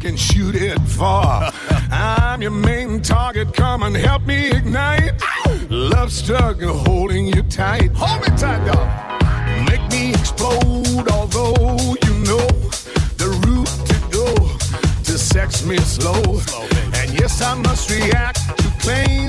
can shoot it far. I'm your main target. Come and help me ignite. Love stuck holding you tight. Hold me tight, dog. Make me explode. Although you know the route to go to sex me slow. slow and yes, I must react to claim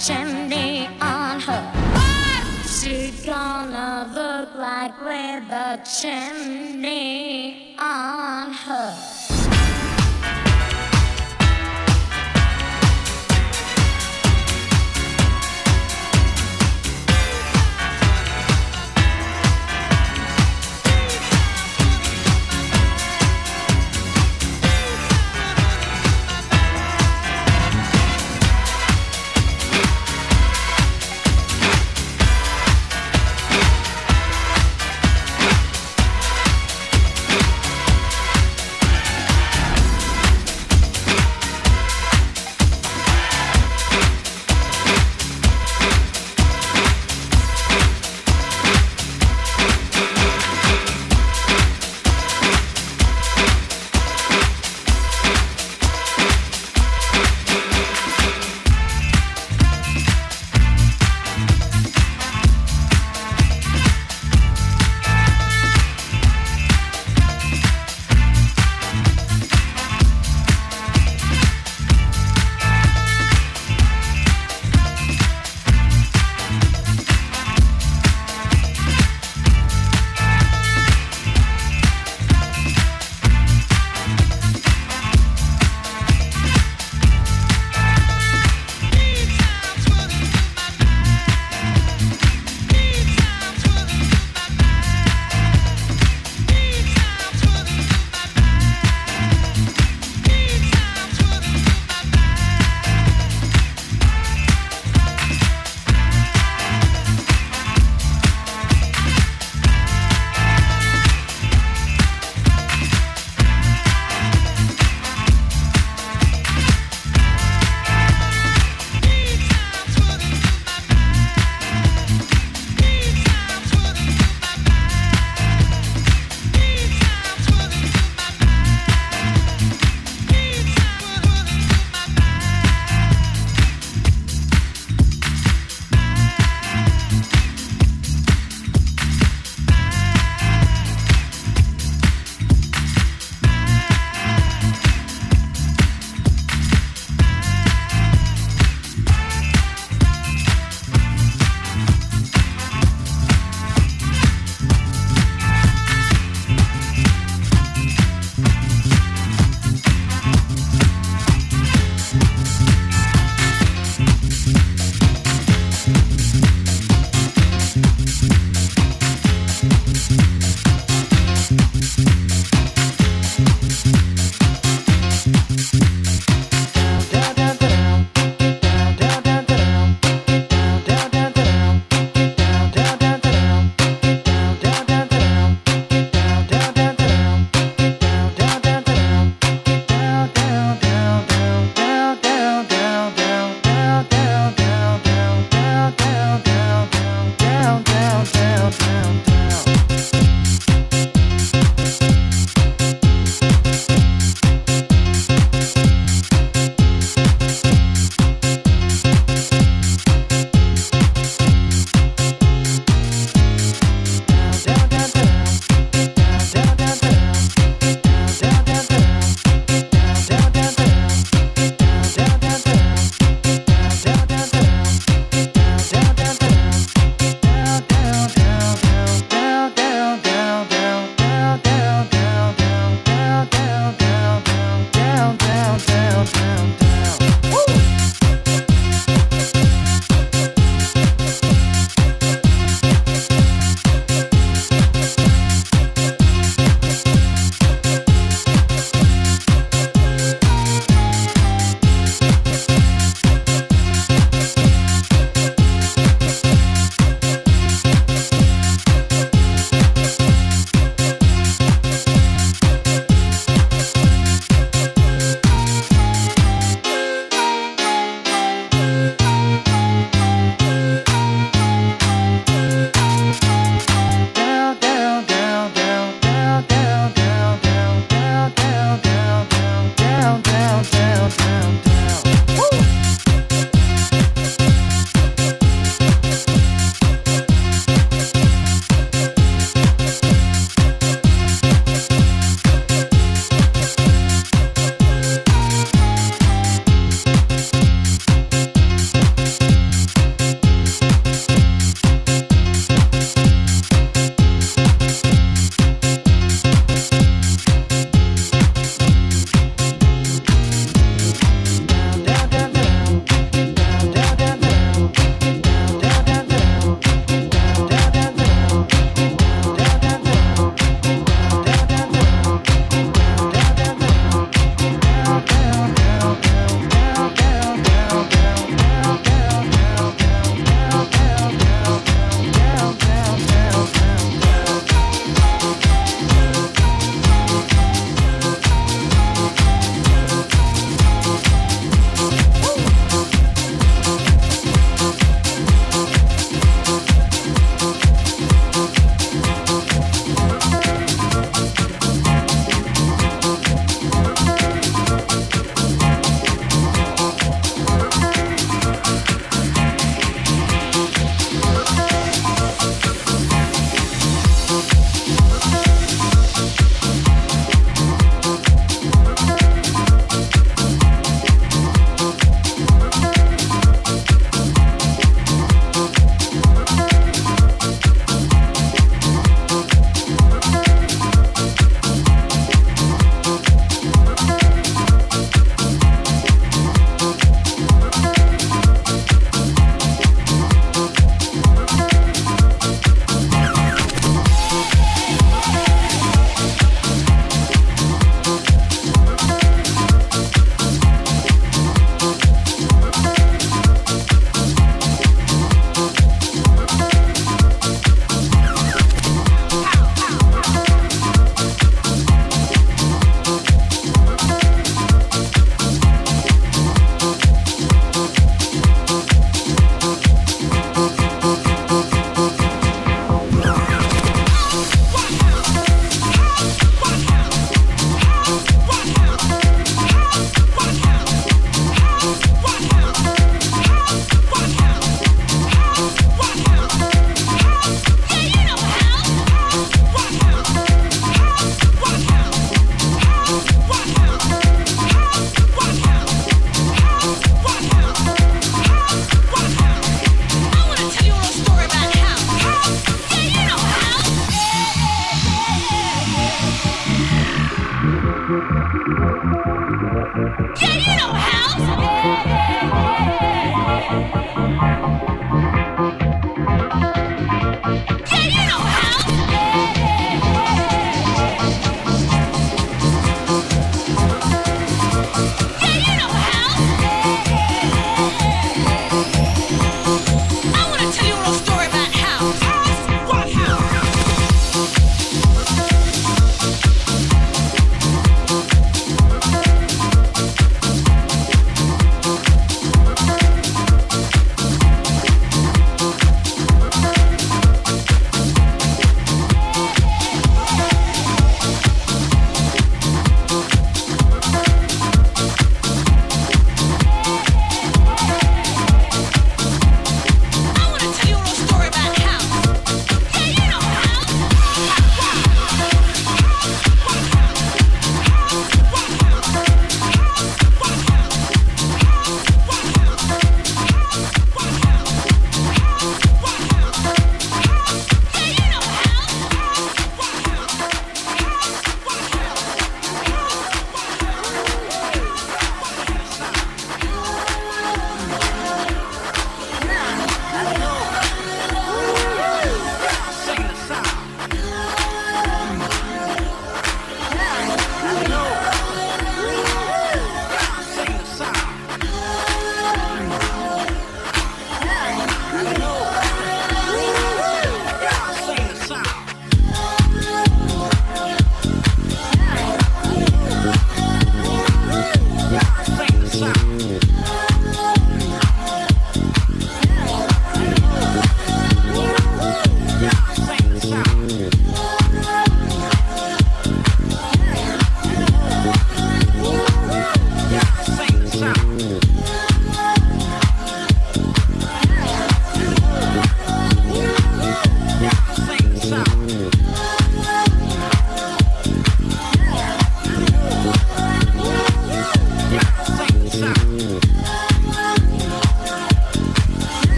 chimney on her. What's she gonna look like with a chimney on her?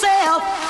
Today